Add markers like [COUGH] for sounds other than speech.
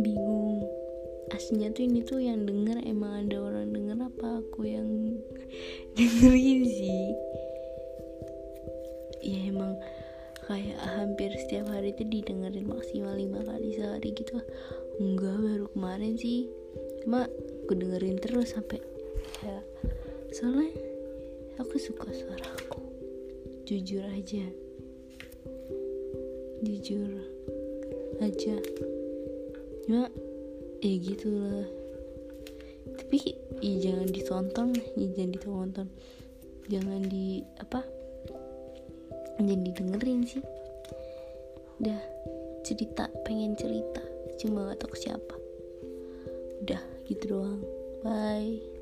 bingung. Aslinya tuh ini tuh yang denger emang ada orang denger apa aku yang [LAUGHS] dengerin sih? Ya emang kayak hampir setiap hari tuh didengerin maksimal lima kali sehari gitu. Enggak baru kemarin sih. Cuma aku dengerin terus sampai ya. Soalnya aku suka suara aku. Jujur aja jujur aja. Cuma ya gitu lah tapi ya jangan ditonton ya jangan ditonton. Jangan di apa jangan didengerin sih. Udah cerita pengen cerita. Cuma gak tau ke siapa. Udah gitu doang. Bye